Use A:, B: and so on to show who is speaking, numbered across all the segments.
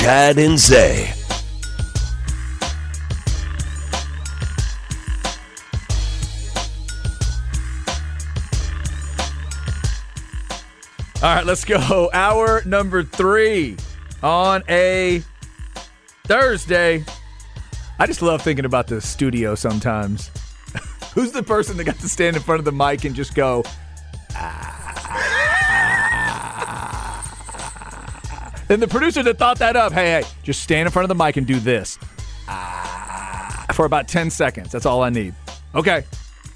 A: Chad and Zay.
B: All right, let's go. Hour number three on a Thursday. I just love thinking about the studio sometimes. Who's the person that got to stand in front of the mic and just go, Then the producer that thought that up, hey, hey, just stand in front of the mic and do this ah, for about 10 seconds. That's all I need. Okay.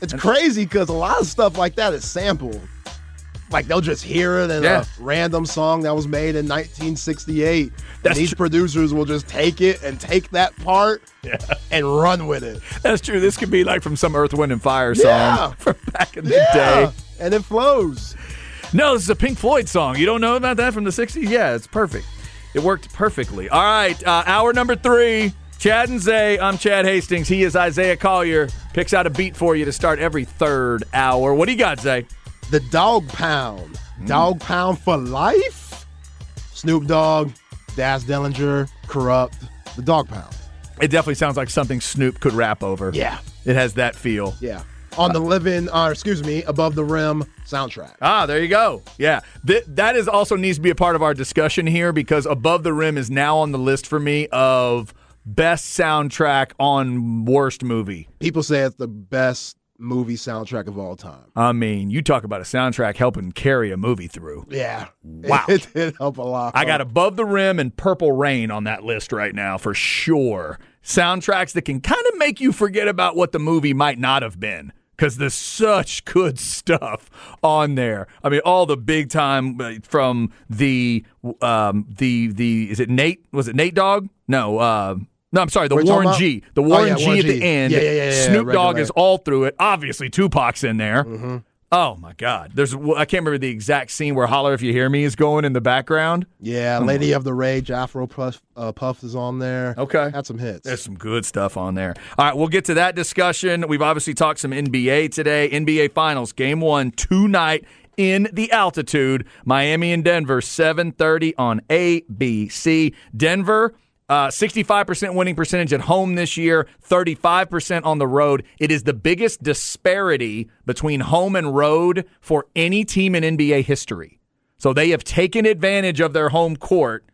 C: It's crazy because a lot of stuff like that is sampled. Like they'll just hear it in
B: Yeah.
C: a random song that was made in 1968.
B: That's
C: and these
B: tr-
C: producers will just take it and take that part and run with it.
B: That's true. This could be like from some Earth, Wind, and Fire song
C: Yeah.
B: from back in the
C: Yeah.
B: day.
C: And it flows.
B: No, this is a Pink Floyd song. You don't know about that from the 60s? Yeah, it's perfect. It worked perfectly. All right, uh, hour number three. Chad and Zay. I'm Chad Hastings. He is Isaiah Collier. Picks out a beat for you to start every third hour. What do you got, Zay?
C: The Dog Pound.
B: Mm.
C: Dog Pound for life? Snoop Dogg, Daz Dillinger, Kurupt. The Dog Pound.
B: It definitely sounds like something Snoop could rap over.
C: Yeah.
B: It has that feel.
C: Yeah. On the Living, uh, excuse me, Above the Rim soundtrack.
B: Ah, there you go. Yeah, Th- that is also needs to be a part of our discussion here because Above the Rim is now on the list for me of best soundtrack on worst movie.
C: People say it's the best movie soundtrack of all time.
B: I mean, you talk about a soundtrack helping carry a movie through.
C: Yeah.
B: Wow.
C: It did help a lot.
B: I got Above the Rim and Purple Rain on that list right now for sure. Soundtracks that can kind of make you forget about what the movie might not have been because there's such good stuff on there. I mean, all the big time uh, from the um, the the is it Nate? Was it Nate Dogg? No. Uh, no, I'm sorry. The
C: are
B: Warren G. The
C: Oh,
B: Warren
C: yeah,
B: G
C: Warren
B: at the end.
C: Yeah, yeah, yeah,
B: Snoop Dogg is all through it. Obviously, Tupac's in there.
C: Mm-hmm.
B: Oh my God! There's I can't remember the exact scene where "Holler If You Hear Me" is going in the background.
C: Yeah, Lady of the Rage, Afro Puff, uh, Puff is on there.
B: Okay.
C: Had some hits.
B: There's some good stuff on there. All right, we'll get to that discussion. We've obviously talked some NBA today. NBA Finals, Game One tonight in the altitude. Miami and Denver, 7:30 on ABC. Denver. Uh, 65% winning percentage at home this year, 35% on the road. It is the biggest disparity between home and road for any team in NBA history. So they have taken advantage of their home court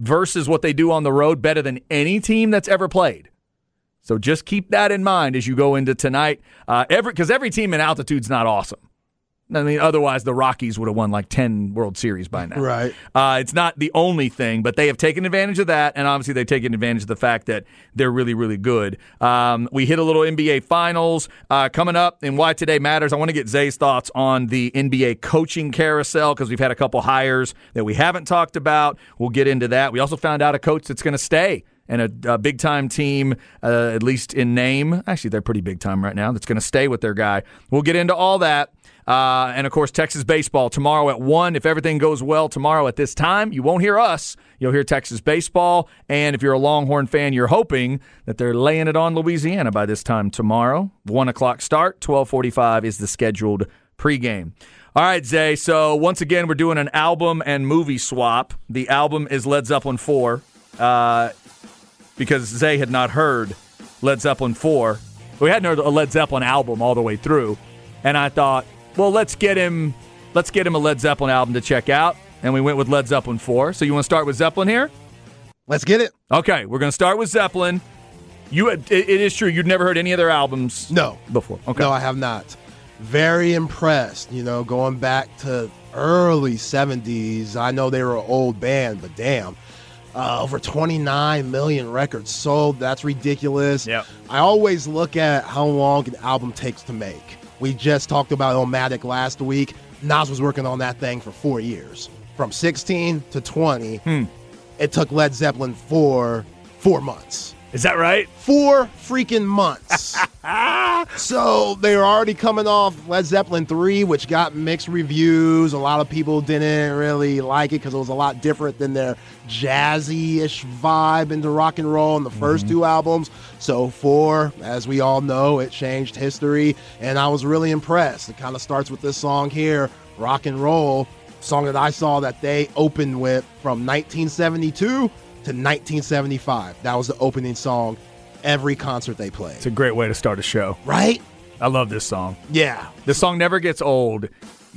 B: versus what they do on the road better than any team that's ever played. So just keep that in mind as you go into tonight. Uh, every because every team in altitude's not awesome. I mean, otherwise the Rockies would have won like ten World Series by now.
C: Right.
B: Uh, it's not the only thing, but they have taken advantage of that, and obviously they've taken advantage of the fact that they're really, really good. Um, we hit a little NBA Finals uh, coming up, and why today matters. I want to get Zay's thoughts on the NBA coaching carousel because we've had a couple hires that we haven't talked about. We'll get into that. We also found out a coach that's going to stay and a, a big time team, uh, at least in name. Actually, they're pretty big time right now. That's going to stay with their guy. We'll get into all that. Uh, and of course, Texas baseball tomorrow at 1. If everything goes well tomorrow at this time, you won't hear us. You'll hear Texas baseball. And if you're a Longhorn fan, you're hoping that they're laying it on Louisiana by this time tomorrow. 1 o'clock start, 1245 is the scheduled pregame. All right, Zay. So once again, we're doing an album and movie swap. The album is Led Zeppelin 4 uh, because Zay had not heard Led Zeppelin 4. We hadn't heard a Led Zeppelin album all the way through. And I thought, well, let's get him let's get him a Led Zeppelin album to check out. And we went with Led Zeppelin 4. So you want to start with Zeppelin here?
C: Let's get it.
B: Okay, we're going to start with Zeppelin. You it, it is true you'd never heard any of their albums
C: No.
B: before. Okay.
C: No, I have not. Very impressed. You know, going back to early 70s. I know they were an old band, but damn. Uh, over 29 million records sold. That's ridiculous.
B: Yep.
C: I always look at how long an album takes to make. We just talked about Illmatic last week. Nas was working on that thing for four years. From 16 to 20,
B: Hmm.
C: it took Led Zeppelin for four months
B: Is that right?
C: four freaking months. so they were already coming off Led Zeppelin 3, which got mixed reviews. A lot of people didn't really like it because it was a lot different than their jazzy ish vibe into rock and roll in the 1st mm-hmm. two albums. So, four, as we all know, it changed history. And I was really impressed. It kind of starts with this song here, Rock and Roll, song that I saw that they opened with from 1972 to 1975. That was the opening song every concert they played.
B: It's a great way to start a show.
C: Right?
B: I love this song.
C: Yeah.
B: This song never gets old.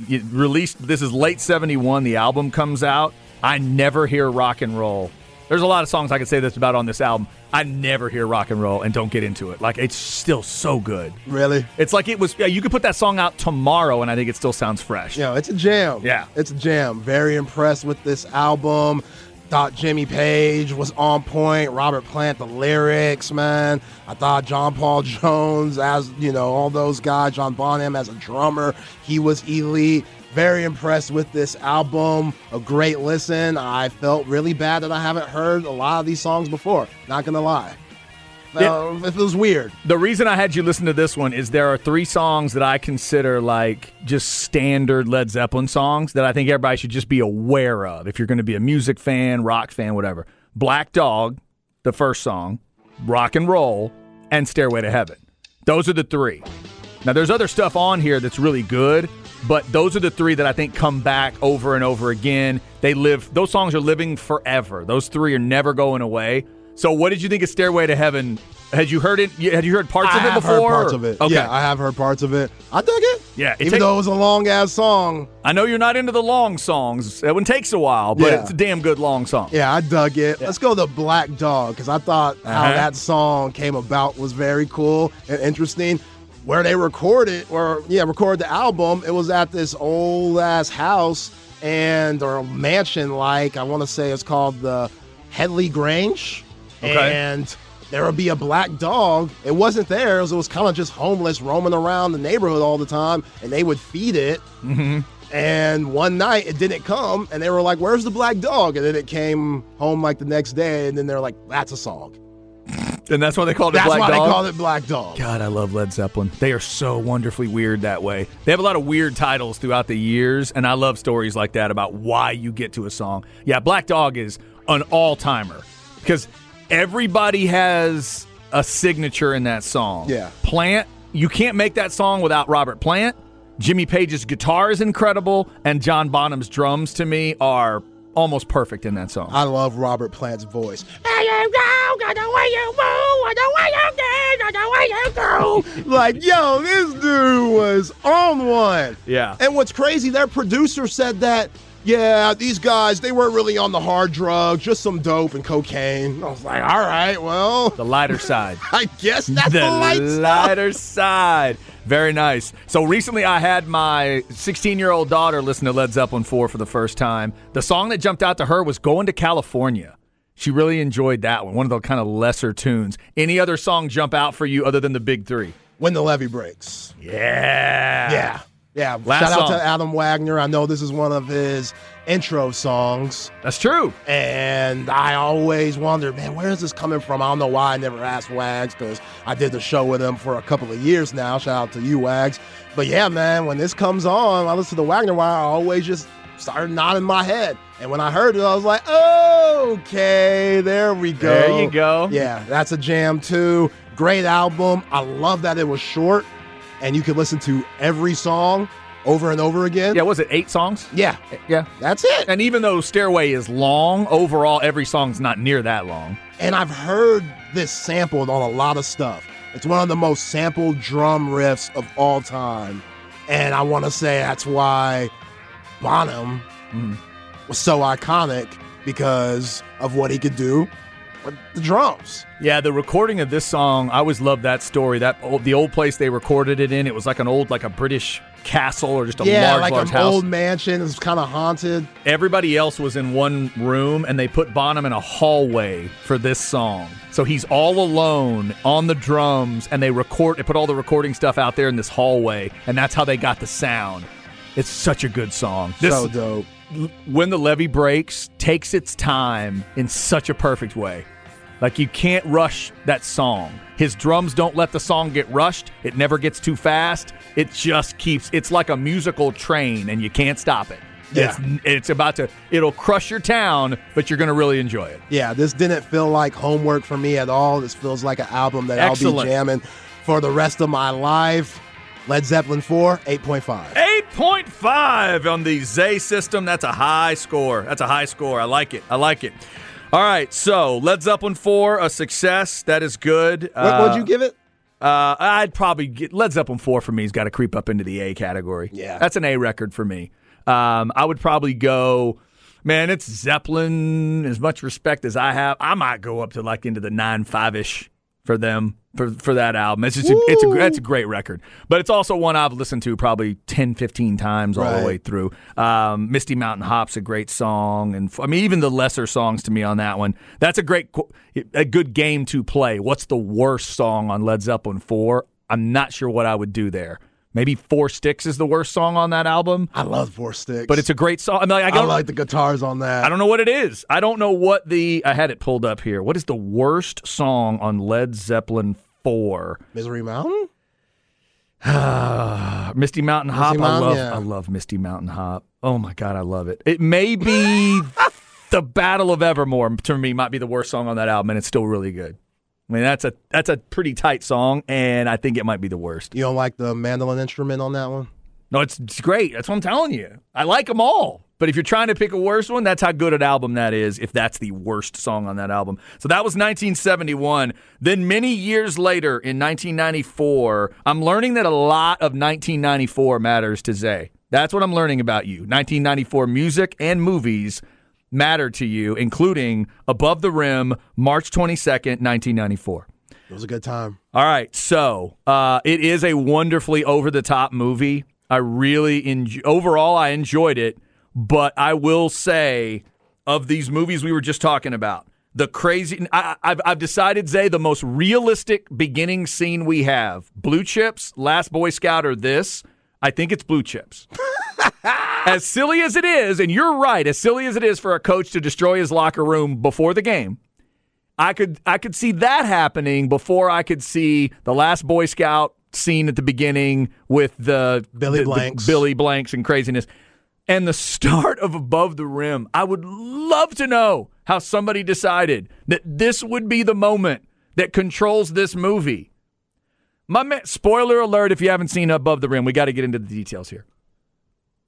B: You released this is late 71 the album comes out. I never hear rock and roll. There's a lot of songs I could say this about on this album. I never hear rock and roll and don't get into it. Like it's still so good.
C: Really?
B: It's like it was yeah, you could put that song out tomorrow and I think it still sounds fresh.
C: Yeah, it's a jam.
B: Yeah.
C: It's a jam. Very impressed with this album. Thought Jimmy Page was on point. Robert Plant, the lyrics, man. I thought John Paul Jones, as you know, all those guys, John Bonham as a drummer, he was elite. Very impressed with this album. A great listen. I felt really bad that I haven't heard a lot of these songs before. Not gonna lie. Felt, It feels weird.
B: The reason I had you listen to this one is there are three songs that I consider like just standard Led Zeppelin songs that I think everybody should just be aware of if you're going to be a music fan, rock fan, whatever. Black Dog, the first song, Rock and Roll, and Stairway to Heaven. Those are the three. Now, there's other stuff on here that's really good, but those are the three that I think come back over and over again. They live; those songs are living forever. Those three are never going away. So, what did you think of Stairway to Heaven? Had you heard it? Had you heard parts
C: I
B: of it before?
C: heard parts of it.
B: Okay.
C: Yeah, I have heard parts of it. I dug it.
B: Yeah, it
C: even
B: take-
C: though it was a long ass song.
B: I know you're not into the long songs. That one takes a while, but
C: Yeah.
B: it's a damn good long song.
C: Yeah, I dug it. Let's go to Black Dog because I thought how
B: Uh-huh.
C: that song came about was very cool and interesting. Where they recorded, or yeah, recorded the album, it was at this old ass house and or mansion, like I want to say it's called the Headley Grange,
B: Okay.
C: and there would be a black dog. It wasn't theirs. It was kind of just homeless, roaming around the neighborhood all the time, and they would feed it. Mm-hmm. And one night it didn't come, and they were like, "Where's the black dog?" And then it came home like the next day, and then they're like, "That's a song."
B: And that's why they called it
C: That's
B: Black Dog.
C: That's why they called it Black Dog.
B: God, I love Led Zeppelin. They are so wonderfully weird that way. They have a lot of weird titles throughout the years, and I love stories like that about why you get to a song. Yeah, Black Dog is an all timer because everybody has a signature in that song.
C: Yeah.
B: Plant, you can't make that song without Robert Plant. Jimmy Page's guitar is incredible, and John Bonham's drums to me are almost perfect in that song.
C: I love Robert Plant's voice. Like, yo, this dude was on one.
B: Yeah.
C: And what's crazy, their producer said that, yeah, these guys, they weren't really on the hard drugs, just some dope and cocaine. I was like, all right, well,
B: the lighter side.
C: I guess that's the,
B: the lighter side. Very nice. So recently, I had my 16 year old daughter listen to Led Zeppelin 4 for the first time. The song that jumped out to her was Going to California. She really enjoyed that one, one of the kind of lesser tunes. Any other song jump out for you other than the big three?
C: When the levee breaks.
B: Yeah.
C: Yeah. Yeah.
B: Last
C: Shout out
B: song.
C: to Adam Wagner. I know this is one of his intro songs.
B: That's true.
C: And I always wondered, man, where is this coming from? I don't know why I never asked Wags because I did the show with him for a couple of years now. Shout out to you, Wags. But yeah, man, when this comes on, I listen to the Wagner Wire, I always just started nodding my head. And when I heard it, I was like, okay, there we go.
B: There you go.
C: Yeah, that's a jam too. Great album. I love that it was short and you could listen to every song over and over again.
B: Yeah, was it eight songs?
C: Yeah,
B: Yeah.
C: that's it.
B: And even though Stairway is long, overall, every song's not near that long.
C: And I've heard this sampled on a lot of stuff. It's one of the most sampled drum riffs of all time. And I want to say that's why Bonham mm-hmm. was so iconic because of what he could do with the drums.
B: Yeah, the recording of this song, I always loved that story. That old, the old place they recorded it in, it was like an old, like a British castle or just a
C: yeah,
B: large,
C: like
B: large
C: an
B: house.
C: old mansion. It's kind of haunted.
B: Everybody else was in one room, and they put Bonham in a hallway for this song. So he's all alone on the drums, and they record. They put all the recording stuff out there in this hallway, and that's how they got the sound. It's such a good song. This,
C: so dope.
B: when the levee breaks takes its time in such a perfect way like you can't rush that song his drums don't let the song get rushed it never gets too fast it just keeps it's like a musical train and you can't stop it
C: Yeah.
B: it's, it's about to it'll crush your town but you're gonna really enjoy it
C: Yeah, this didn't feel like homework for me at all. This feels like an album that I'll be jamming for the rest of my life. Led Zeppelin 4, 8.5.
B: 8.5 on the Zay system. That's a high score. That's a high score. I like it. I like it. All right, so Led Zeppelin four, a success. That is good.
C: What would you give it?
B: Uh, I'd probably get Led Zeppelin four for me. He's got to creep up into the A category.
C: Yeah.
B: that's an A record for me. Um, I would probably go. Man, it's Zeppelin. As much respect as I have, I might go up to like into the nine five ish for them for for that album. It's just a, it's a it's a great record, but it's also one I've listened to probably 10, 15 times all
C: Right.
B: the way through. Um, Misty Mountain Hop's a great song, and I mean even the lesser songs to me on that one. That's a great a good game to play. What's the worst song on Led Zeppelin four? I'm not sure what I would do there. Maybe Four Sticks is the worst song on that album,
C: I love Four Sticks,
B: but it's a great song. I mean, like, I,
C: I like the guitars on that.
B: I don't know what it is. I don't know what the. I had it pulled up here. What is the worst song on Led Zeppelin 4?
C: Misery Mountain.
B: Misty Mountain Hop. I
C: Mountain,
B: love.
C: yeah.
B: I love Misty Mountain Hop. Oh my god, I love it. It may be the Battle of Evermore to me might be the worst song on that album, and it's still really good. I mean, that's a that's a pretty tight song, and I think it might be the worst.
C: You don't like the mandolin instrument on that one?
B: No, it's, it's great. That's what I'm telling you. I like them all. But if you're trying to pick a worst one, that's how good an album that is, if that's the worst song on that album. So that was 1971. Then many years later, in 1994, I'm learning that a lot of 1994 matters to Zay. That's what I'm learning about you. 1994 music and movies matter to you, including Above the Rim, March 22nd, 1994.
C: It was a good time.
B: All right, so uh, it is a wonderfully over the top movie. I really enjoy. Overall, I enjoyed it, but I will say, of these movies we were just talking about, the crazy. I, I've I've decided, Zay, the most realistic beginning scene we have: Blue Chips, Last Boy Scout, or this. I think it's Blue Chips. as silly as it is, and you're right, as silly as it is for a coach to destroy his locker room before the game. I could I could see that happening before I could see the last Boy Scout scene at the beginning with the
C: Billy
B: the- the Billy Blanks and craziness. And the start of Above the Rim. I would love to know how somebody decided that this would be the moment that controls this movie. My man, spoiler alert if you haven't seen Above the Rim, we got to get into the details here.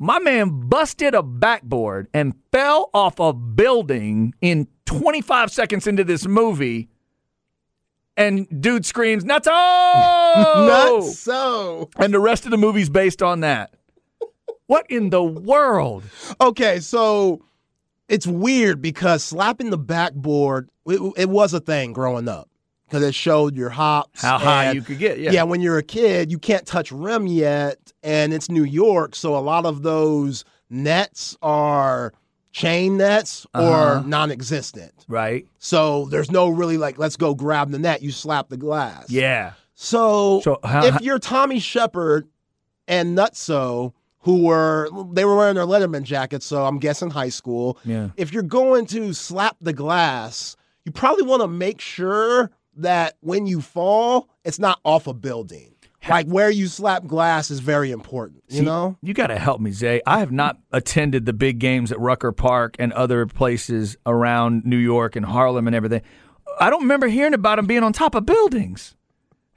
B: My man busted a backboard and fell off a building in 25 seconds into this movie. And dude screams, Nutso!
C: Not so.
B: And the rest of the movie's based on that. What in the world?
C: Okay, so it's weird because slapping the backboard it, it was a thing growing up because it showed your hops.
B: How high
C: and-
B: you could get, yeah.
C: yeah, when you're a kid, you can't touch rim yet, and it's New York, so a lot of those nets are chain nets
B: Uh-huh.
C: or non-existent.
B: Right?
C: So there's no really like, let's go grab the net. You slap the glass.
B: Yeah.
C: So,
B: So how-
C: if you're Tommy Shepard and Nutso, who were they were wearing their Letterman jackets, so I'm guessing high school.
B: Yeah.
C: If you're going to slap the glass, you probably want to make sure that when you fall, it's not off a building. Like where you slap glass is very important. You
B: See,
C: know.
B: You got to help me, Zay. I have not attended the big games at Rucker Park and other places around New York and Harlem and everything. I don't remember hearing about them being on top of buildings.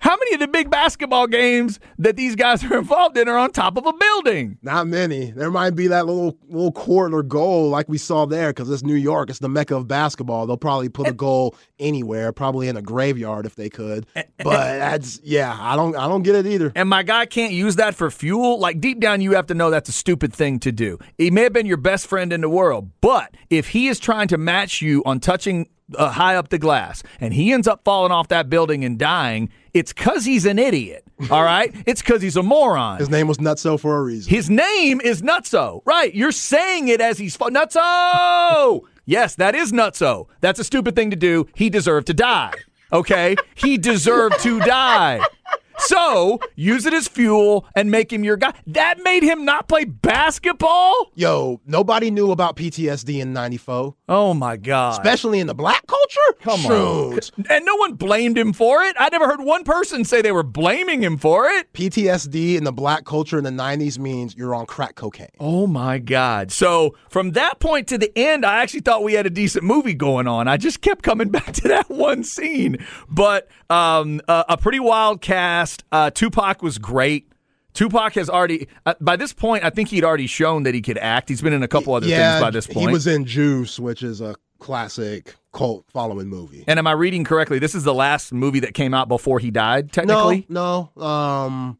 B: How many of the big basketball games that these guys are involved in are on top of a building?
C: Not many. There might be that little little court or goal like we saw there because it's New York. It's the mecca of basketball. They'll probably put a goal anywhere, probably in a graveyard if they could. But that's yeah, I don't I don't get it either.
B: and my guy can't use that for fuel, like deep down, you have to know that's a stupid thing to do. He may have been your best friend in the world, but if he is trying to match you on touching uh, high up the glass and he ends up falling off that building and dying, it's because he's an idiot. All right? it's because he's a moron.
C: His name was Nutso for a reason.
B: His name is Nutso. Right. You're saying it as he's. Fa- Nutso! yes, that is Nutso. That's a stupid thing to do. He deserved to die. Okay? he deserved to die. So use it as fuel and make him your guy. That made him not play basketball?
C: Yo, nobody knew about PTSD in '94,
B: Oh my God.
C: especially in the black culture.
B: Come on.
C: Shoot.
B: And no one blamed him for it. I never heard one person say they were blaming him for it.
C: PTSD in the black culture in the '90s means you're on crack cocaine.
B: Oh my God. So from that point to the end, I actually thought we had a decent movie going on. I just kept coming back to that one scene. But um, a pretty wild cast. Uh, Tupac was great. Tupac has already, uh, by this point, I think he'd already shown that he could act. He's been in a couple other things by this point.
C: he was in Juice, which is a classic cult following movie.
B: And am I reading correctly? This is the last movie that came out before he died, technically?
C: No, no. Um,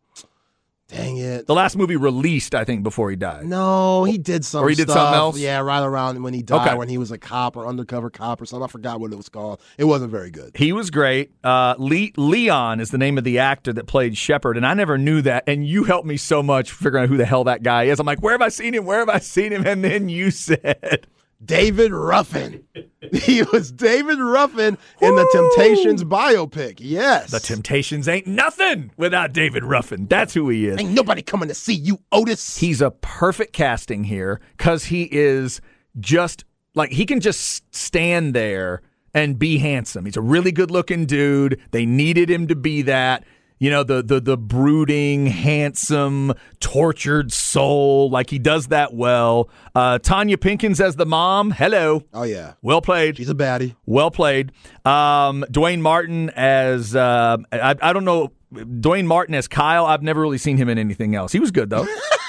C: dang it.
B: The last movie released, I think, before he died.
C: No, he did some
B: Or he did
C: stuff,
B: something else?
C: Yeah, right around when he died,
B: Okay.
C: when he was a cop or undercover cop or something. I forgot what it was called. It wasn't very good.
B: He was great. Uh, Le- Leon is the name of the actor that played Shepard, and I never knew that. And you helped me so much figuring out who the hell that guy is. I'm like, where have I seen him? Where have I seen him? And then you said,
C: David Ruffin. he was David Ruffin in the Temptations biopic. Yes.
B: The Temptations ain't nothing without David Ruffin. That's who he is.
C: Ain't nobody coming to see you, Otis.
B: He's a perfect casting here because he is just like he can just stand there and be handsome. He's a really good looking dude. They needed him to be that. You know, the the the brooding, handsome, tortured soul. Like he does that well. Uh, Tonya Pinkins as the mom. Hello.
C: oh, yeah.
B: Well played.
C: She's a baddie.
B: Well played. Um, Duane Martin as uh, I, I don't know Duane Martin as Kyle. I've never really seen him in anything else. He was good though.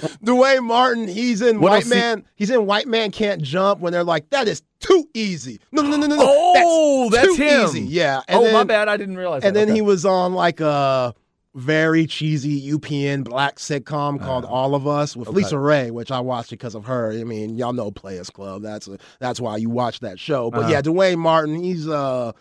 C: Duane Martin, he's in
B: What
C: White
B: else he-
C: Man. He's in White Man Can't Jump when they're like, that is too easy. No, no, no, no, no.
B: Oh, that's,
C: too
B: him.
C: Easy. Yeah.
B: oh, my bad. I didn't realize. That.
C: And
B: that.
C: then
B: Okay.
C: he was on like a very cheesy UPN black sitcom uh-huh. called All of Us with LisaRaye, which I watched because of her. I mean, y'all know Players Club. That's a, that's why you watch that show. But yeah, uh-huh. Duane Martin, he's a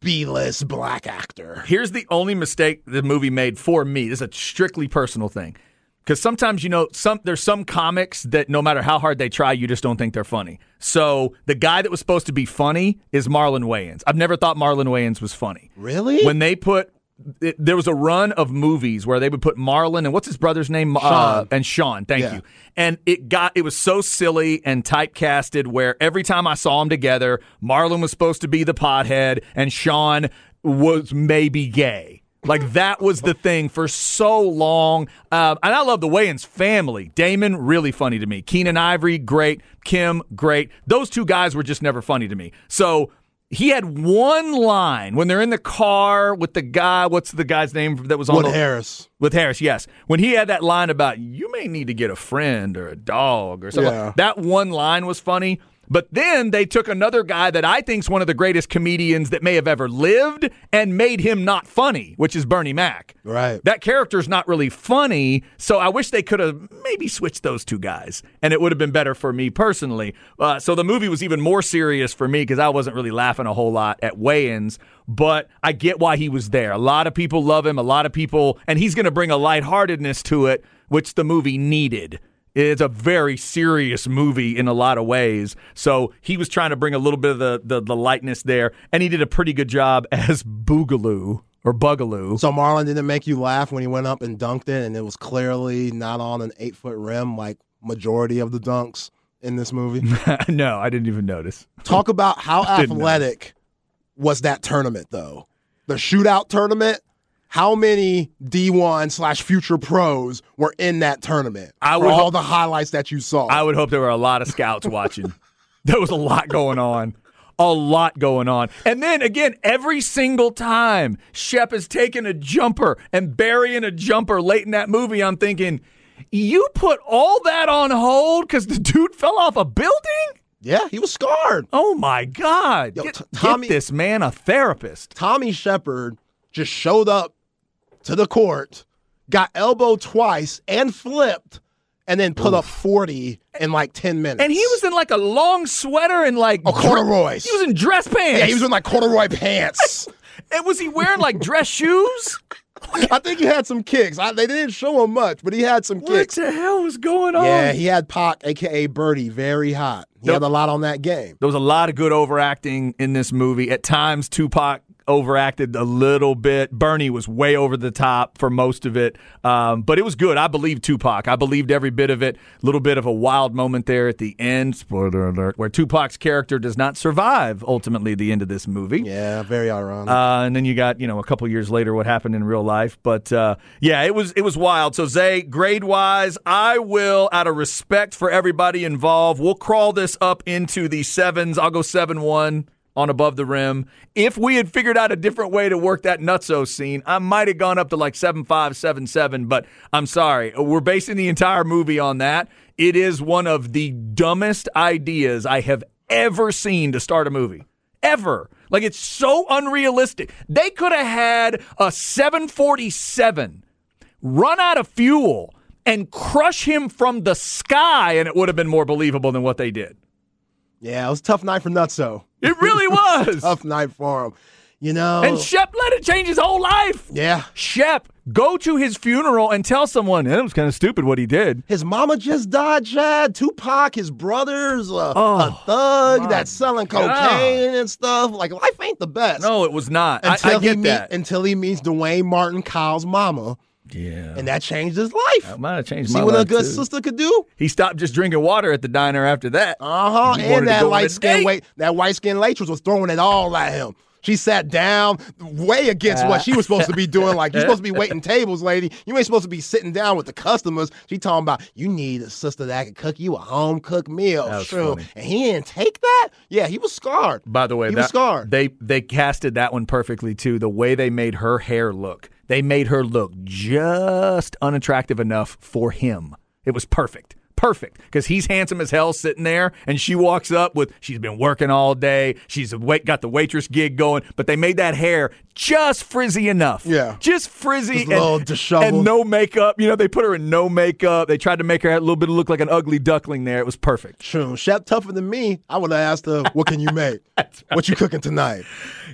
C: B-list black actor.
B: Here's the only mistake the movie made for me. This is a strictly personal thing. Because sometimes you know some there's some comics that no matter how hard they try, you just don't think they're funny. So the guy that was supposed to be funny is Marlon Wayans. I've never thought Marlon Wayans was funny.
C: Really?
B: When they put it, there was a run of movies where they would put Marlon and what's his brother's name? Uh, and Sean. Thank
C: Yeah.
B: you. And it got it was so silly and typecasted where every time I saw them together, Marlon was supposed to be the pothead and Sean was maybe gay. Like that was the thing for so long. Um, and I love the Wayans family. Damon, really funny to me. Keenen Ivory, great. Kim, great. Those two guys were just never funny to me. So he had one line when they're in the car with the guy. What's the guy's name that was on
C: Wood
B: the
C: Harris.
B: with Harris, yes. When he had that line about you may need to get a friend or a dog or something,
C: Yeah.
B: that one line was funny. But then they took another guy that I think's one of the greatest comedians that may have ever lived and made him not funny, which is Bernie Mac.
C: Right.
B: That character's not really funny, so I wish they could have maybe switched those two guys, and it would have been better for me personally. Uh, so the movie was even more serious for me because I wasn't really laughing a whole lot at Wayans, but I get why he was there. A lot of people love him, a lot of people, and he's going to bring a lightheartedness to it, which the movie needed. It's a very serious movie in a lot of ways. So he was trying to bring a little bit of the, the, the lightness there, and he did a pretty good job as Boogaloo or Bugaloo.
C: So Marlon didn't make you laugh when he went up and dunked it, and it was clearly not on an eight foot rim like majority of the dunks in this movie.
B: no, I didn't even notice.
C: Talk about how athletic was that tournament, though. The shootout tournament. How many D1 slash future pros were in that tournament?
B: I would
C: all
B: hope-
C: the highlights that you saw.
B: I would hope there were a lot of scouts watching. there was a lot going on. A lot going on. And then again, every single time Shep is taking a jumper and burying a jumper late in that movie, I'm thinking, you put all that on hold because the dude fell off a building?
C: yeah, he was scarred.
B: Oh my God.
C: Yo,
B: get,
C: T-
B: get this man a therapist.
C: Tommy Shepard just showed up to the court, got elbowed twice and flipped, and then put up 40 in like 10 minutes.
B: And he was in like a long sweater and like
C: Oh, corduroys.
B: He was in dress pants.
C: Yeah, he was in like corduroy pants.
B: and was he wearing like dress shoes?
C: I think he had some kicks. I, they didn't show him much, but he had some
B: What
C: kicks.
B: What the hell was going on?
C: Yeah, he had Pac, aka Birdie, very hot. He
B: Yep.
C: had a lot on that game.
B: There was a lot of good overacting in this movie. At times, Tupac overacted a little bit. Bernie was way over the top for most of it, um, but it was good. I believed Tupac. I believed every bit of it. A little bit of a wild moment there at the end. Spoiler alert: where Tupac's character does not survive ultimately at the end of this movie.
C: Yeah, very ironic.
B: Uh, and then you got you know a couple years later what happened in real life, but uh, yeah, it was it was wild. So Zay, grade wise, I will out of respect for everybody involved, we'll crawl this up into the sevens. I'll go seven one. On Above the Rim. If we had figured out a different way to work that nutso scene, I might have gone up to like seven five, seven seven. But I'm sorry, we're basing the entire movie on that. It is one of the dumbest ideas I have ever seen to start a movie. Ever. Like it's so unrealistic. They could have had a 747 run out of fuel and crush him from the sky, and it would have been more believable than what they did.
C: Yeah, it was a tough night for Nutso.
B: It really was.
C: tough night for him. You know.
B: And Shep let it change his whole life.
C: Yeah.
B: Shep, go to his funeral and tell someone And it was kind of stupid what he did.
C: His mama just died, Chad. Tupac, his brother's uh,
B: Oh,
C: a thug that's selling
B: God.
C: cocaine and stuff. Like life ain't the best.
B: No, it was not. I,
C: Until
B: I get
C: he
B: that.
C: Meet, until he meets Duane Martin, Kyle's mama,
B: yeah.
C: and that changed his life.
B: That might have changed
C: See
B: my
C: what a good
B: too.
C: sister could do?
B: He stopped just drinking water at the diner after that.
C: Uh huh. And that
B: go on a
C: light skinned wait that white skinned waitress was throwing it all at him. She sat down way against what she was supposed to be doing. Like you're supposed to be waiting tables, lady. You ain't supposed to be sitting down with the customers. She talking about you need a sister that can cook you a home cooked meal.
B: That was
C: True.
B: funny.
C: And he didn't take that. Yeah, he was scarred.
B: By the way,
C: he
B: that,
C: was scarred.
B: They they casted that one perfectly too. The way they made her hair look, they made her look just unattractive enough for him. It was perfect. Perfect, because he's handsome as hell sitting there, and she walks up with she's been working all day. She's wait, got the waitress gig going, but they made that hair just frizzy enough.
C: Yeah.
B: just frizzy
C: Just a little
B: and,
C: disheveled.
B: and no makeup. You know, they put her in no makeup. They tried to make her a little bit look like an ugly duckling. There, it was perfect.
C: True. Shep tougher than me. I would have asked her, "What can you make? What you cooking tonight?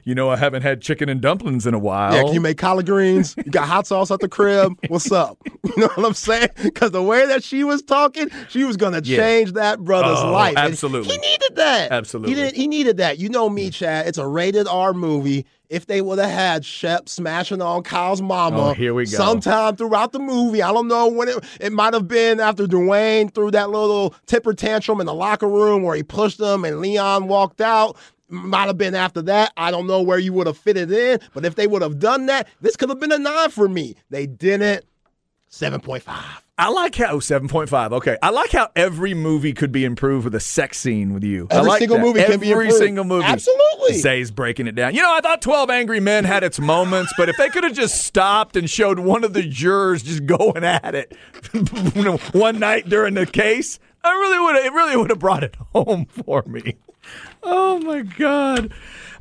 B: You know, I haven't had chicken and dumplings in a while.
C: Yeah, can you make collard greens? You got hot sauce at the crib? What's up? You know what I'm saying? Because the way that she was talking, she was gonna
B: Yeah.
C: change that brother's
B: Oh,
C: life. And
B: absolutely.
C: he needed that.
B: Absolutely.
C: he, did, he needed that. You know me, Chad. It's a rated R movie. If they would have had Shep smashing on Kyle's mama,
B: Oh, here we go.
C: sometime throughout the movie, I don't know when it. It might have been after Duane threw that little tipper tantrum in the locker room where he pushed him and Leon walked out. Might have been after that. I don't know where you would have fit it in, but if they would have done that, this could have been a nine for me. They didn't. Seven point five.
B: I like how oh, 7.5. Okay. I like how every movie could be improved with a sex scene with you. I
C: Every
B: like
C: single
B: that.
C: movie
B: every
C: can be improved.
B: Every single movie.
C: Absolutely.
B: Zay's breaking it down. You know, I thought 12 Angry Men had its moments, but if they could have just stopped and showed one of the jurors just going at it one night during the case, I really would have it really would have brought it home for me. Oh my god.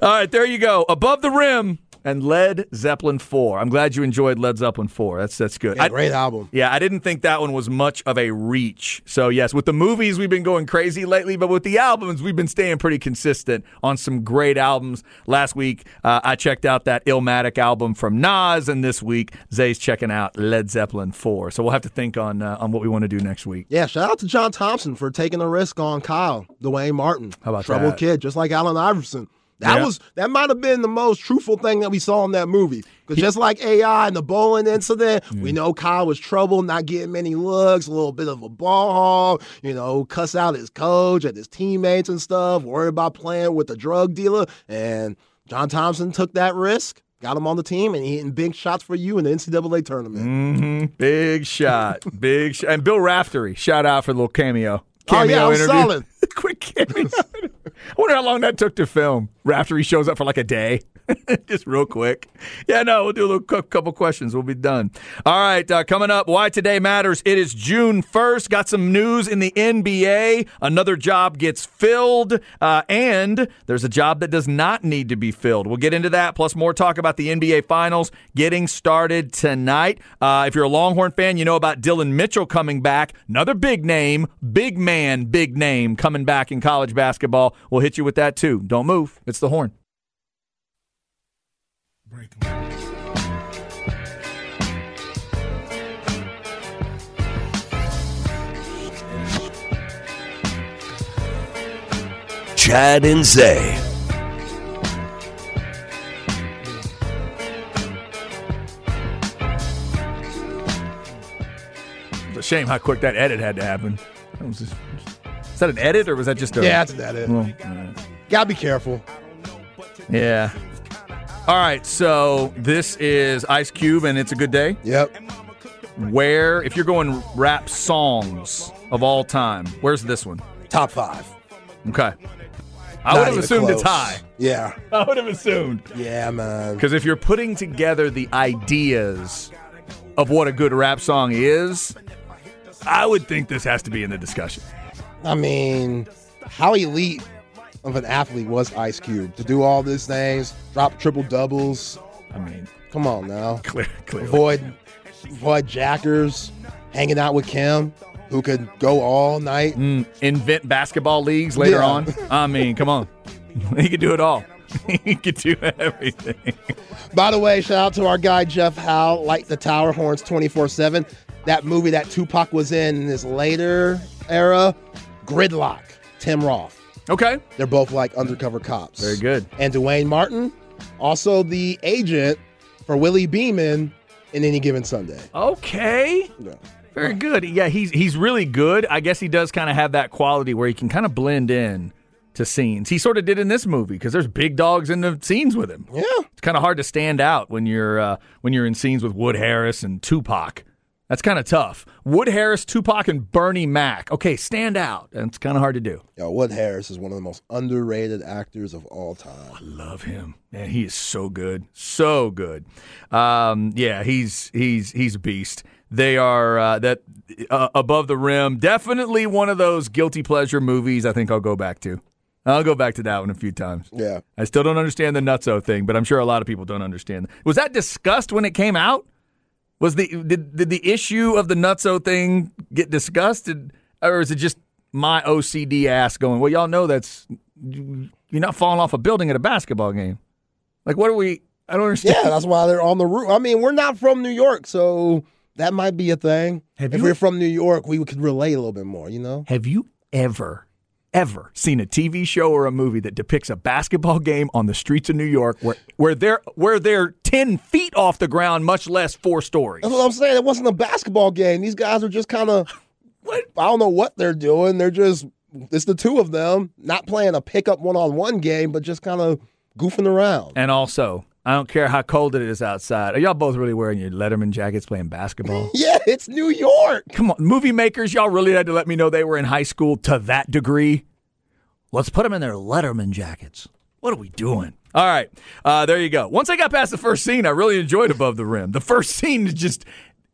B: All right, there you go. Above the rim and Led Zeppelin 4. I'm glad you enjoyed Led Zeppelin 4. That's that's good.
C: Yeah,
B: I-
C: great album.
B: yeah, I didn't think that one was much of a reach. So, yes, with the movies, we've been going crazy lately, but with the albums, we've been staying pretty consistent on some great albums. Last week, uh, I checked out that Illmatic album from Nas, and this week, Zay's checking out Led Zeppelin 4. So, we'll have to think on, uh, on what we want to do next week.
C: Yeah, shout out to John Thompson for taking a risk on Kyle, Duane Martin.
B: How about
C: Troubled
B: that?
C: kid, just like Allen Iverson. That
B: Yeah.
C: was that might have been the most truthful thing that we saw in that movie. Because just like AI and the bowling incident, we know Kyle was troubled, not getting many looks, a little bit of a ball hog, you know, cuss out his coach and his teammates and stuff, worried about playing with a drug dealer. And John Thompson took that risk, got him on the team, and he hitting big shots for you in the NCAA tournament.
B: hmm Big shot. Big shot. And Bill Raftery, shout out for the little cameo.
C: Oh,
B: Cameo
C: yeah, I'm
B: interview.
C: solid.
B: Quick cameo. I wonder how long that took to film. After he shows up for like a day, just real quick. Yeah, no, we'll do a little couple questions. We'll be done. All right, uh, coming up, why today matters. It is June first. Got some news in the NBA. Another job gets filled, uh, and there's a job that does not need to be filled. We'll get into that. Plus, more talk about the NBA Finals getting started tonight. Uh, if you're a Longhorn fan, you know about Dillon Mitchell coming back. Another big name, big man, big name coming back in college basketball. We'll hit you with that too. Don't move. It's the horn.
A: Chad and Zay.
B: It's a shame how quick that edit had to happen. That was just, is that an edit or was that just a?
C: Yeah, that's that it.
B: Well, all right.
C: Gotta be careful.
B: Yeah. All right. So this is Ice Cube, and it's a good day.
C: Yep.
B: Where, if you're going rap songs of all time, where's this one?
C: Top five.
B: Okay. I
C: Not
B: would have
C: even
B: assumed
C: close.
B: it's high.
C: Yeah,
B: I would have assumed.
C: yeah, man.
B: Because if you're putting together the ideas of what a good rap song is, I would think this has to be in the discussion.
C: I mean, how elite of an athlete was Ice Cube to do all these things, drop triple doubles.
B: I mean,
C: Come on now,
B: clear, clearly.
C: avoid avoid jackers, hanging out with Kim, who could go all night.
B: Mm, invent basketball leagues later
C: Yeah.
B: on. I mean, come on. he could do it all. he could do everything.
C: By the way, shout out to our guy Jeff Howe, like the Tower Horns 24 7. That movie that Tupac was in in this later era, Gridlock, Tim Roth.
B: Okay.
C: They're both like undercover cops.
B: Very good.
C: And Duane Martin, also the agent for Willie Beeman in any given Sunday.
B: Okay.
C: Yeah.
B: Very good. Yeah, he's he's really good. I guess he does kind of have that quality where he can kind of blend in to scenes. He sort of did in this movie because there's big dogs in the scenes with him.
C: Yeah.
B: It's kind of hard to stand out when you're uh, when you're in scenes with Wood Harris and Tupac. That's kind of tough. Wood Harris, Tupac, and Bernie Mac. Okay, stand out. And it's kind of hard to do.
C: Yo, Wood Harris is one of the most underrated actors of all time.
B: I love him, man. He is so good, so good. Um, yeah, he's he's he's a beast. They are uh, that uh, above the rim. Definitely one of those guilty pleasure movies. I think I'll go back to. I'll go back to that one a few times.
C: Yeah.
B: I still don't understand the nutso thing, but I'm sure a lot of people don't understand. Was that discussed when it came out? Was the did, did the issue of the nutso thing get discussed, Did- or is it just my OCD ass going? Well, y'all know that's you're not falling off a building at a basketball game. Like, what are we? I don't understand.
C: Yeah, that's why they're on the roof. I mean, we're not from New York, so that might be a thing.
B: Have
C: if
B: you-
C: we're from New York, we could relate a little bit more, you know?
B: Have you ever, ever seen a TV show or a movie that depicts a basketball game on the streets of New York where where they're where they're ten feet off the ground, much less four stories?
C: That's what I'm saying. It wasn't a basketball game. These guys are just kind of, I don't know what they're doing. They're just, it's the two of them, not playing a pickup one on one game, but just kind of goofing around.
B: And also, I don't care how cold it is outside. Are y'all both really wearing your Letterman jackets playing basketball?
C: Yeah, it's New York.
B: Come on, movie makers, y'all really had to let me know they were in high school to that degree. Let's put them in their Letterman jackets. What are we doing? All right, uh, there you go. Once I got past the first scene, I really enjoyed Above the Rim. The first scene is just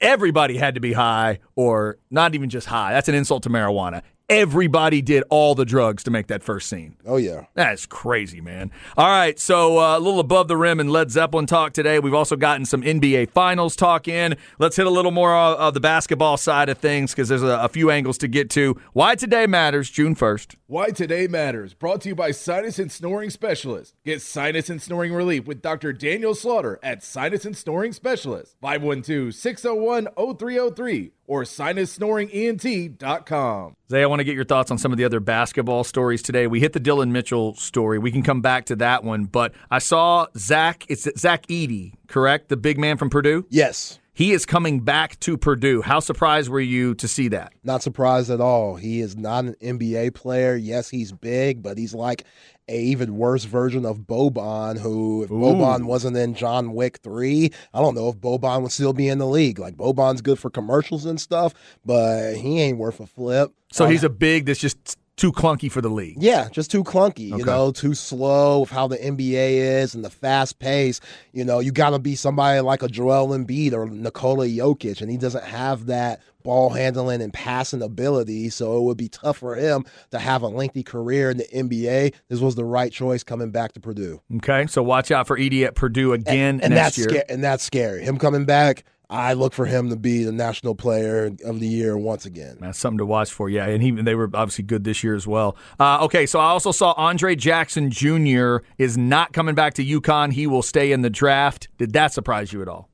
B: everybody had to be high, or not even just high. That's an insult to marijuana. Everybody did all the drugs to make that first scene.
C: Oh, yeah.
B: That's crazy, man. All right, so uh, a little above the rim and Led Zeppelin talk today. We've also gotten some NBA Finals talk in. Let's hit a little more of of the basketball side of things because there's a, a few angles to get to. Why today matters, June 1st.
D: Why Today Matters, brought to you by Sinus and Snoring Specialist. Get sinus and snoring relief with Dr. Daniel Slaughter at Sinus and Snoring Specialist. 512 601 0303 or sinussnoringent.com.
B: Zay, I want to get your thoughts on some of the other basketball stories today. We hit the Dillon Mitchell story. We can come back to that one, but I saw Zach. It's Zach Edey, correct? The big man from Purdue.
C: Yes.
B: He is coming back to Purdue. How surprised were you to see that?
C: Not surprised at all. He is not an NBA player. Yes, he's big, but he's like a even worse version of Boban, who if Boban wasn't in John Wick 3, I don't know if Boban would still be in the league. Like Boban's good for commercials and stuff, but he ain't worth a flip.
B: So
C: Um,
B: he's a big that's just too clunky for the league.
C: Yeah, just too clunky,
B: Okay.
C: you know, too slow with how the NBA is and the fast pace. You know, you got to be somebody like a Joel Embiid or Nikola Jokic, and he doesn't have that ball handling and passing ability. So it would be tough for him to have a lengthy career in the NBA. This was the right choice coming back to Purdue.
B: Okay, so watch out for Edey at Purdue again
C: and
B: next
C: that's
B: year.
C: sca- and that's scary. Him coming back, I look for him to be the national player of the year once again.
B: That's something to watch for. Yeah, and he, they were obviously good this year as well. Uh, okay, so I also saw Andre Jackson Jr. is not coming back to UConn. He will stay in the draft. Did that surprise you at all?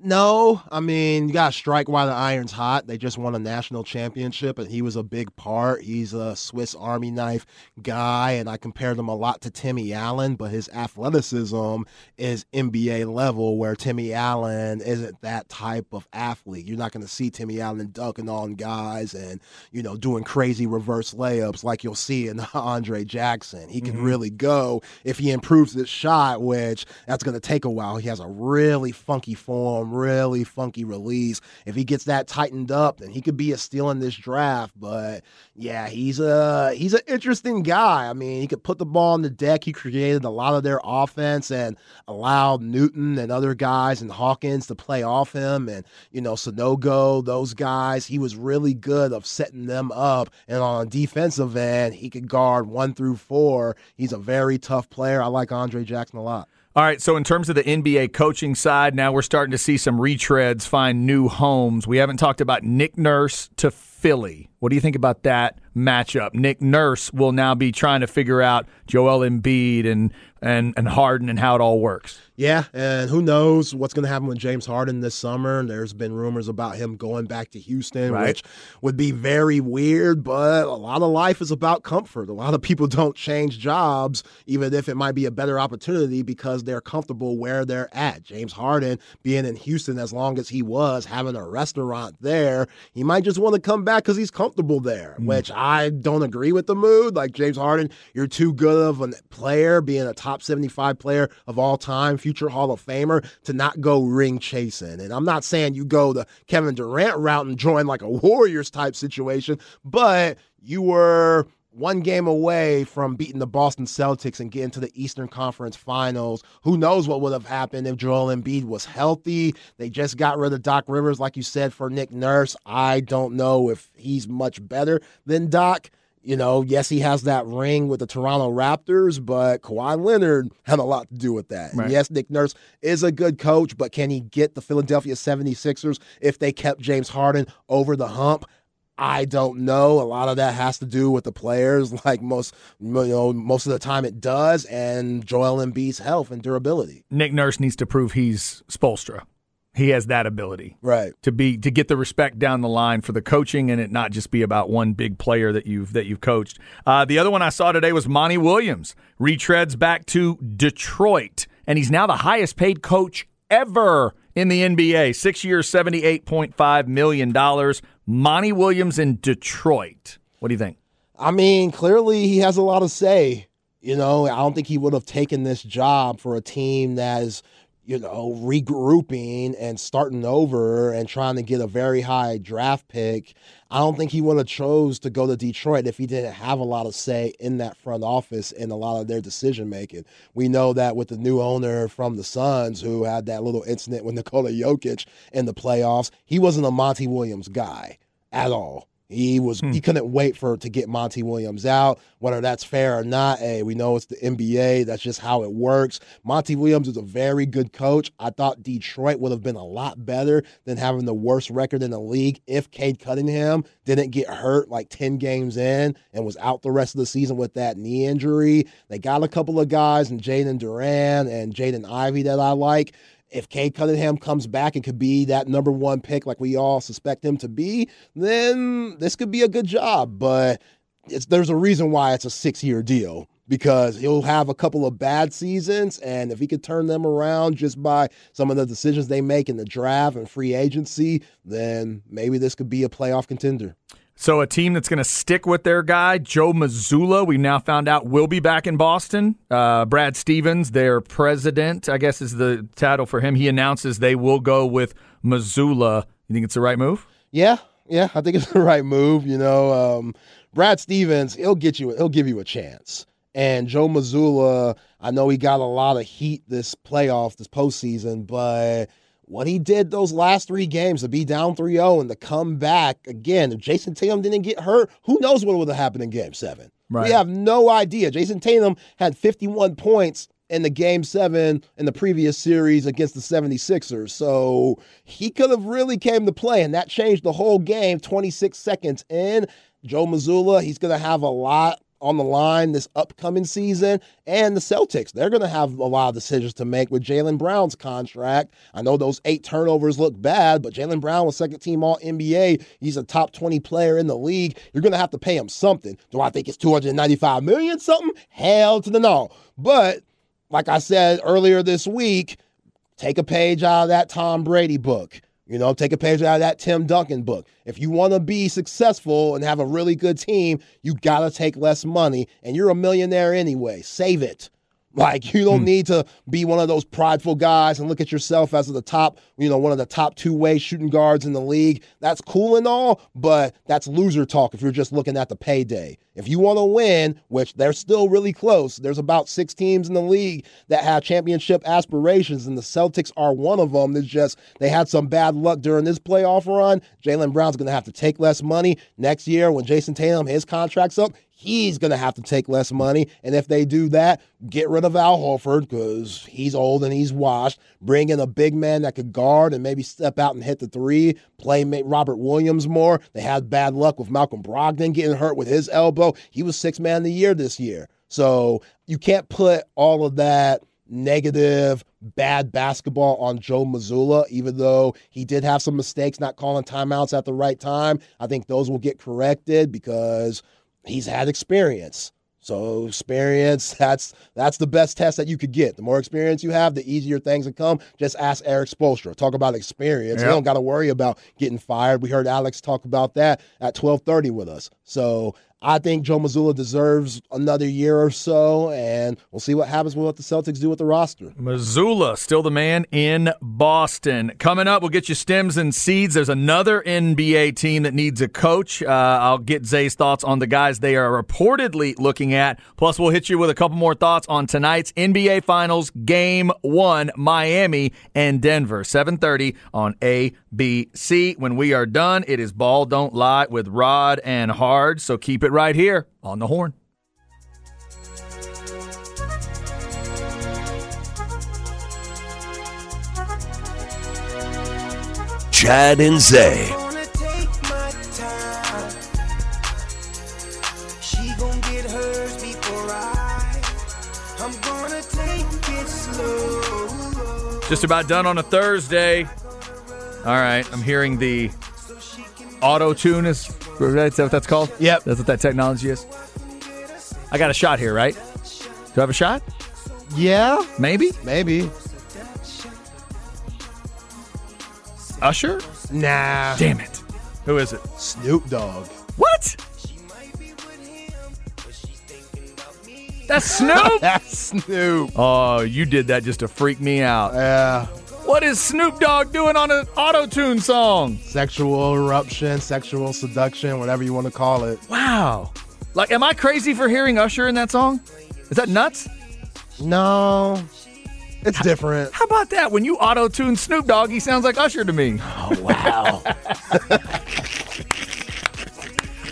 C: No, I mean, you got to strike while the iron's hot. They just won a national championship, and he was a big part. He's a Swiss Army knife guy, and I compared him a lot to Timmy Allen, but his athleticism is NBA level, where Timmy Allen isn't that type of athlete. You're not going to see Timmy Allen dunking on guys and, you know, doing crazy reverse layups like you'll see in Andre Jackson. He can mm-hmm. really go if he improves his shot, which that's going to take a while. He has a really funky form some really funky release. If he gets that tightened up, then he could be a steal in this draft. But yeah, he's a he's an interesting guy. I mean, he could put the ball on the deck. He created a lot of their offense and allowed Newton and other guys and Hawkins to play off him and you know Sanogo, those guys. He was really good of setting them up. And on a defensive end, he could guard one through four. He's a very tough player. I like Andre Jackson a lot.
B: All right, so in terms of the NBA coaching side, now we're starting to see some retreads find new homes. We haven't talked about Nick Nurse to Philly. What do you think about that matchup? Nick Nurse will now be trying to figure out Joel Embiid and and and Harden and how it all works.
C: Yeah, and who knows what's going to happen with James Harden this summer? And There's been rumors about him going back to Houston,
B: Right.
C: which would be very weird, but a lot of life is about comfort. A lot of people don't change jobs, even if it might be a better opportunity because they're comfortable where they're at. James Harden being in Houston as long as he was, having a restaurant there, he might just want to come back because he's comfortable there, hmm. which I don't agree with the mood. Like James Harden, you're too good of a player, being a top 75 player of all time, future Hall of Famer, to not go ring chasing. And I'm not saying you go the Kevin Durant route and join like a Warriors type situation, but you were one game away from beating the Boston Celtics and getting to the Eastern Conference Finals. Who knows what would have happened if Joel Embiid was healthy? They just got rid of Doc Rivers, like you said, for Nick Nurse. I don't know if he's much better than Doc. You know, yes, he has that ring with the Toronto Raptors, but Kawhi Leonard had a lot to do with that. And
B: Right.
C: yes, Nick Nurse is a good coach, but can he get the Philadelphia 76ers if they kept James Harden over the hump? I don't know. A lot of that has to do with the players, like most, you know, most of the time it does, and Joel Embiid's health and durability.
B: Nick Nurse needs to prove he's Spoelstra. He has that ability.
C: Right.
B: to be to get the respect down the line for the coaching and it not just be about one big player that you've that you've coached. Uh, the other one I saw today was Monty Williams retreads back to Detroit, and he's now the highest paid coach ever in the NBA. Six years, seventy eight point five million dollars. Monty Williams in Detroit. What do you think?
C: I mean, clearly he has a lot to say. You know, I don't think he would have taken this job for a team that is, you know, regrouping and starting over and trying to get a very high draft pick. I don't think he would have chose to go to Detroit if he didn't have a lot of say in that front office and a lot of their decision making. We know that with the new owner from the Suns who had that little incident with Nikola Jokic in the playoffs, he wasn't a Monty Williams guy at all. He was he hmm. couldn't wait for to get Monty Williams out. Whether that's fair or not, hey, we know it's the NBA. That's just how it works. Monty Williams is a very good coach. I thought Detroit would have been a lot better than having the worst record in the league if Cade Cunningham didn't get hurt like 10 games in and was out the rest of the season with that knee injury. They got a couple of guys and Jalen Duren and Jaden Ivey that I like if Cade Cunningham comes back and could be that number one pick like we all suspect him to be, then this could be a good job. But there's a reason why it's a six year deal because he'll have a couple of bad seasons. And if he could turn them around just by some of the decisions they make in the draft and free agency, then maybe this could be a playoff contender.
B: So a team that's going to stick with their guy, Joe Mazzulla, we now found out will be back in Boston. Uh, Brad Stevens, their president, I guess is the title for him. He announces they will go with Mazzulla. You think it's the right move?
C: Yeah, yeah, I think it's the right move. You know, um, Brad Stevens, he'll get you, he'll give you a chance. And Joe Mazzulla, I know he got a lot of heat this playoff, this postseason, but what he did those last three games to be down 3-0 and to come back again, if Jayson Tatum didn't get hurt, who knows what would have happened in game seven?
B: Right.
C: We have no idea. Jayson Tatum had 51 points in the game seven in the previous series against the 76ers. So he could have really came to play, and that changed the whole game 26 seconds in. Joe Mazzulla, he's going to have a lot on the line this upcoming season. And the Celtics, they're going to have a lot of decisions to make with Jaylen Brown's contract. I know those eight turnovers look bad, but Jaylen Brown was second team All NBA. He's a top 20 player in the league. You're going to have to pay him something. Do I think it's 295 million something? Hell to the no. But like I said earlier this week, take a page out of that Tom Brady book. You know, take a page out of that Tim Duncan book. If you want to be successful and have a really good team, you got to take less money. And you're a millionaire anyway. Save it. Like you don't hmm. need to be one of those prideful guys and look at yourself as the top, you know, one of the top two-way shooting guards in the league. That's cool and all, but that's loser talk if you're just looking at the payday. If you want to win, which they're still really close, there's about six teams in the league that have championship aspirations, and the Celtics are one of them. It's just they had some bad luck during this playoff run. Jaylen Brown's going to have to take less money next year when Jayson Tatum his contract's up he's going to have to take less money. And if they do that, get rid of Al Horford because he's old and he's washed. Bring in a big man that could guard and maybe step out and hit the three. Play Robert Williams more. They had bad luck with Malcolm Brogdon getting hurt with his elbow. He was six man of the year this year. So you can't put all of that negative, bad basketball on Joe Mazzulla, even though he did have some mistakes not calling timeouts at the right time. I think those will get corrected because he's had experience. So experience, that's that's the best test that you could get. The more experience you have, the easier things will come. Just ask Erik Spoelstra. Talk about experience. Yep. You don't got to worry about getting fired. We heard Alex talk about that at 12:30 with us. So I think Joe Mazzulla deserves another year or so, and we'll see what happens with what the Celtics do with the roster.
B: Mazzulla, still the man in Boston. Coming up, we'll get you stems and seeds. There's another NBA team that needs a coach. Uh, I'll get Zay's thoughts on the guys they are reportedly looking at. Plus, we'll hit you with a couple more thoughts on tonight's NBA Finals Game One, Miami and Denver, 7:30 on ABC. When we are done, it is Ball Don't Lie with Rod and Hard. So keep it right here on the horn.
A: Chad and Zay.
B: Just about done on a Thursday. All right, I'm hearing the auto tune is is that what that's called?
C: Yep.
B: That's what that technology is. I got a shot here, right? Do I have a shot?
C: Yeah.
B: Maybe?
C: Maybe.
B: Usher?
C: Nah.
B: Damn it. Who is it?
C: Snoop Dogg.
B: What? That's Snoop?
C: That's Snoop.
B: Oh, you did that just to freak me out.
C: Yeah.
B: What is Snoop Dogg doing on an auto tune song?
C: Sexual eruption, sexual seduction, whatever you want to call it.
B: Wow. Like, am I crazy for hearing Usher in that song? Is that nuts?
C: No. It's different.
B: How about that? When you auto tune Snoop Dogg, he sounds like Usher to me.
C: Oh, wow.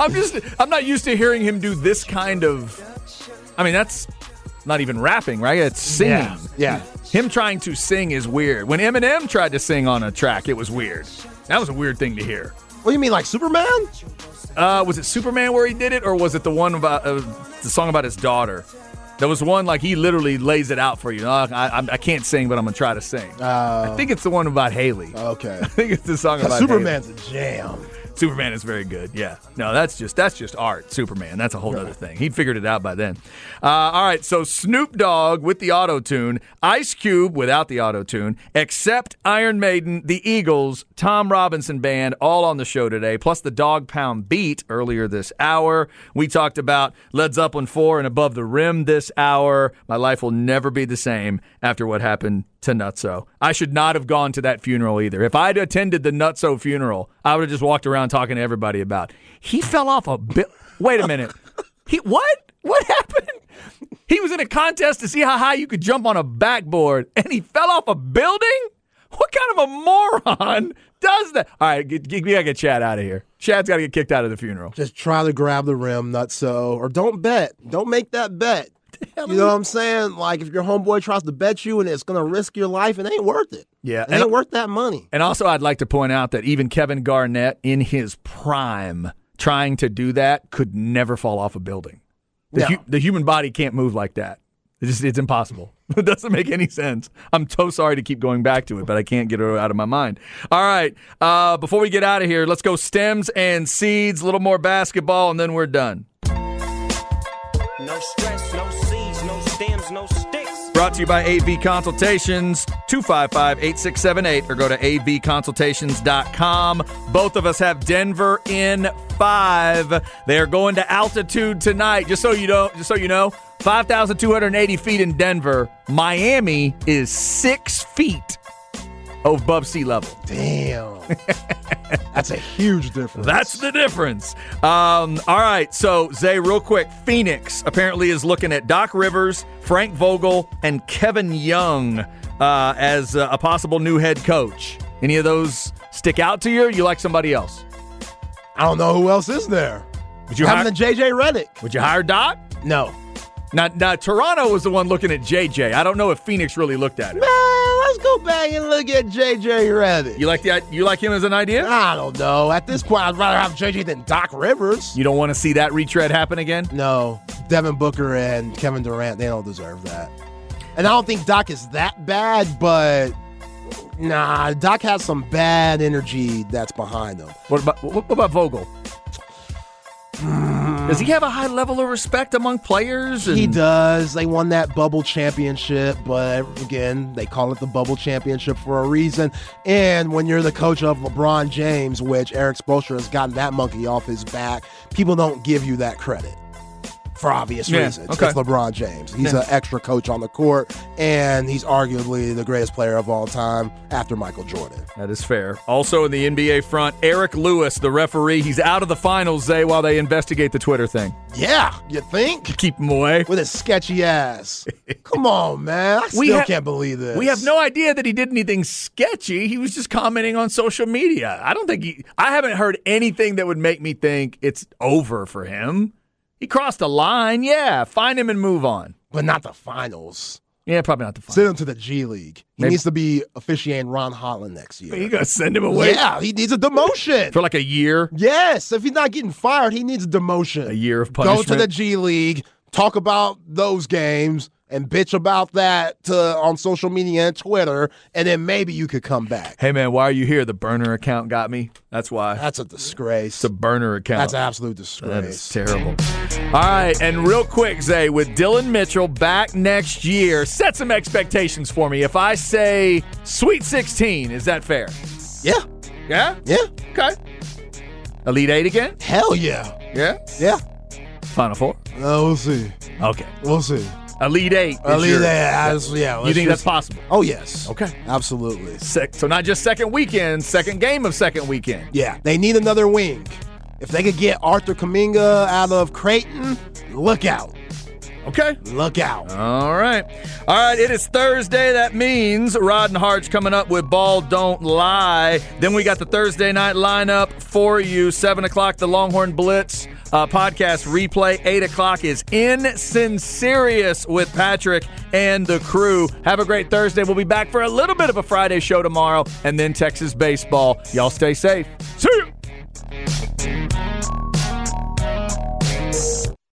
B: I'm just, I'm not used to hearing him do this kind of. I mean, that's not even rapping, right? It's singing.
C: Yeah. yeah.
B: Him trying to sing is weird. When Eminem tried to sing on a track, it was weird. That was a weird thing to hear.
C: What do you mean, like Superman?
B: Uh, was it Superman where he did it, or was it the one about uh, the song about his daughter? There was one like he literally lays it out for you. Uh, I, I, I, can't sing, but I'm gonna try to sing.
C: Uh,
B: I think it's the one about Hailie.
C: Okay.
B: I think it's the song about
C: Superman's
B: Hailie.
C: a jam.
B: Superman is very good. Yeah. No, that's just that's just art. Superman. That's a whole other thing. He figured it out by then. Uh, all right. So Snoop Dogg with the auto tune, Ice Cube without the auto tune, except Iron Maiden, the Eagles, Tom Robinson Band, all on the show today. Plus the Dog Pound beat earlier this hour. We talked about Led Zeppelin 4 and Above the Rim this hour. My life will never be the same after what happened to Nutso. I should not have gone to that funeral either. If I'd attended the Nutso funeral, I would have just walked around talking to everybody about. He fell off a bit. Wait a minute. He what? What happened? He was in a contest to see how high you could jump on a backboard, and he fell off a building. What kind of a moron does that? All right, get, get, we gotta get Chad out of here. Chad's got to get kicked out of the funeral.
C: Just try to grab the rim, not so, or don't bet. Don't make that bet. You know what I'm saying? Like if your homeboy tries to bet you and it's going to risk your life, it ain't worth it.
B: Yeah,
C: it ain't worth that money.
B: And also, I'd like to point out that even Kevin Garnett, in his prime, trying to do that, could never fall off a building. The,
C: No.
B: hu- the human body can't move like that. It's, just, it's impossible. It doesn't make any sense. I'm so sorry to keep going back to it, but I can't get it out of my mind. All right. Uh, before we get out of here, let's go stems and seeds, a little more basketball, and then we're done.
E: No stress, no seeds, no sticks.
B: Brought to you by AV Consultations, 255 8678, or go to avconsultations.com. Both of us have Denver in five. They are going to altitude tonight. Just so you know, just so you know, 5,280 feet in Denver. Miami is six feet above sea level.
C: Damn. That's a huge difference.
B: That's the difference. Um, all right, so Zay, real quick, Phoenix apparently is looking at Doc Rivers, Frank Vogel, and Kevin Young uh, as uh, a possible new head coach. Any of those stick out to you? Or you like somebody else?
C: I don't know who else is there.
B: Would you
C: Having
B: hire?
C: a JJ Redick.
B: Would you hire Doc?
C: No.
B: Now, now, Toronto was the one looking at JJ. I don't know if Phoenix really looked at it.
C: Let's go back and look at JJ Redick.
B: You like the you like him as an idea?
C: I don't know. At this point, I'd rather have JJ than Doc Rivers.
B: You don't want to see that retread happen again?
C: No, Devin Booker and Kevin Durant, they don't deserve that. And I don't think Doc is that bad, but nah, Doc has some bad energy that's behind him.
B: What about what about Vogel? Hmm. Does he have a high level of respect among players? And
C: He does. They won that bubble championship, but again, they call it the bubble championship for a reason. And when you're the coach of LeBron James, which Erik Spoelstra has gotten that monkey off his back, people don't give you that credit. For obvious
B: Yeah,
C: reasons.
B: okay.
C: It's LeBron James. He's
B: Yeah.
C: an extra coach on the court, and he's arguably the greatest player of all time after Michael Jordan.
B: That is fair. Also in the NBA front, Eric Lewis, the referee, he's out of the finals, Zay, while they investigate the Twitter thing.
C: Yeah, you think?
B: Keep him away.
C: With his sketchy ass. Come on, man. I
B: We
C: still
B: ha-
C: can't believe this.
B: We have no idea that he did anything sketchy. He was just commenting on social media. I don't think he, I haven't heard anything that would make me think it's over for him. He crossed a line. Yeah, find him and move on.
C: But not the finals.
B: Yeah, probably not the
C: finals.
B: Send
C: him to the G League. He
B: Maybe-
C: needs to be officiating Ron Holland next year.
B: You gotta send him away
C: Yeah, he needs a demotion.
B: for like a year.
C: yes, if he's not getting fired, he needs a demotion.
B: A year of punishment.
C: Go to the G League, talk about those games, and bitch about that to, on social media and Twitter, and then maybe you could come back.
B: Hey man, why are you here? The burner account got me. That's why.
C: That's a disgrace.
B: It's a burner account.
C: That's an absolute
B: That is
C: disgrace.
B: terrible. All right, and real quick, Zay, with Dillon Mitchell back next year, set some expectations for me. If I say Sweet 16, is that fair?
C: yeah,
B: Yeah?
C: yeah,
B: Okay. Elite Eight again?
C: hell yeah,
B: Yeah.
C: yeah.
B: Final Four?
C: Uh, we'll see.
B: Okay.
C: We'll see.
B: Elite Eight.
C: Elite
B: your-
C: yeah, that's- yeah,
B: You think that's possible?
C: Oh yes.
B: Okay.
C: Absolutely.
B: Sec- so not just second weekend, second game of second weekend.
C: Yeah, they need another wing. If they could get Arthur Kaluma out of Creighton, look out.
B: Okay.
C: Look out.
B: All right. All right. It is Thursday. That means Rod and Harch coming up with Ball Don't Lie. Then we got the Thursday night lineup for you. 7 o'clock, the Longhorn Blitz uh, podcast replay. 8 o'clock is In Sincerious with Patrick and the crew. Have a great Thursday. We'll be back for a little bit of a Friday show tomorrow and then Texas baseball. Y'all stay safe. See you.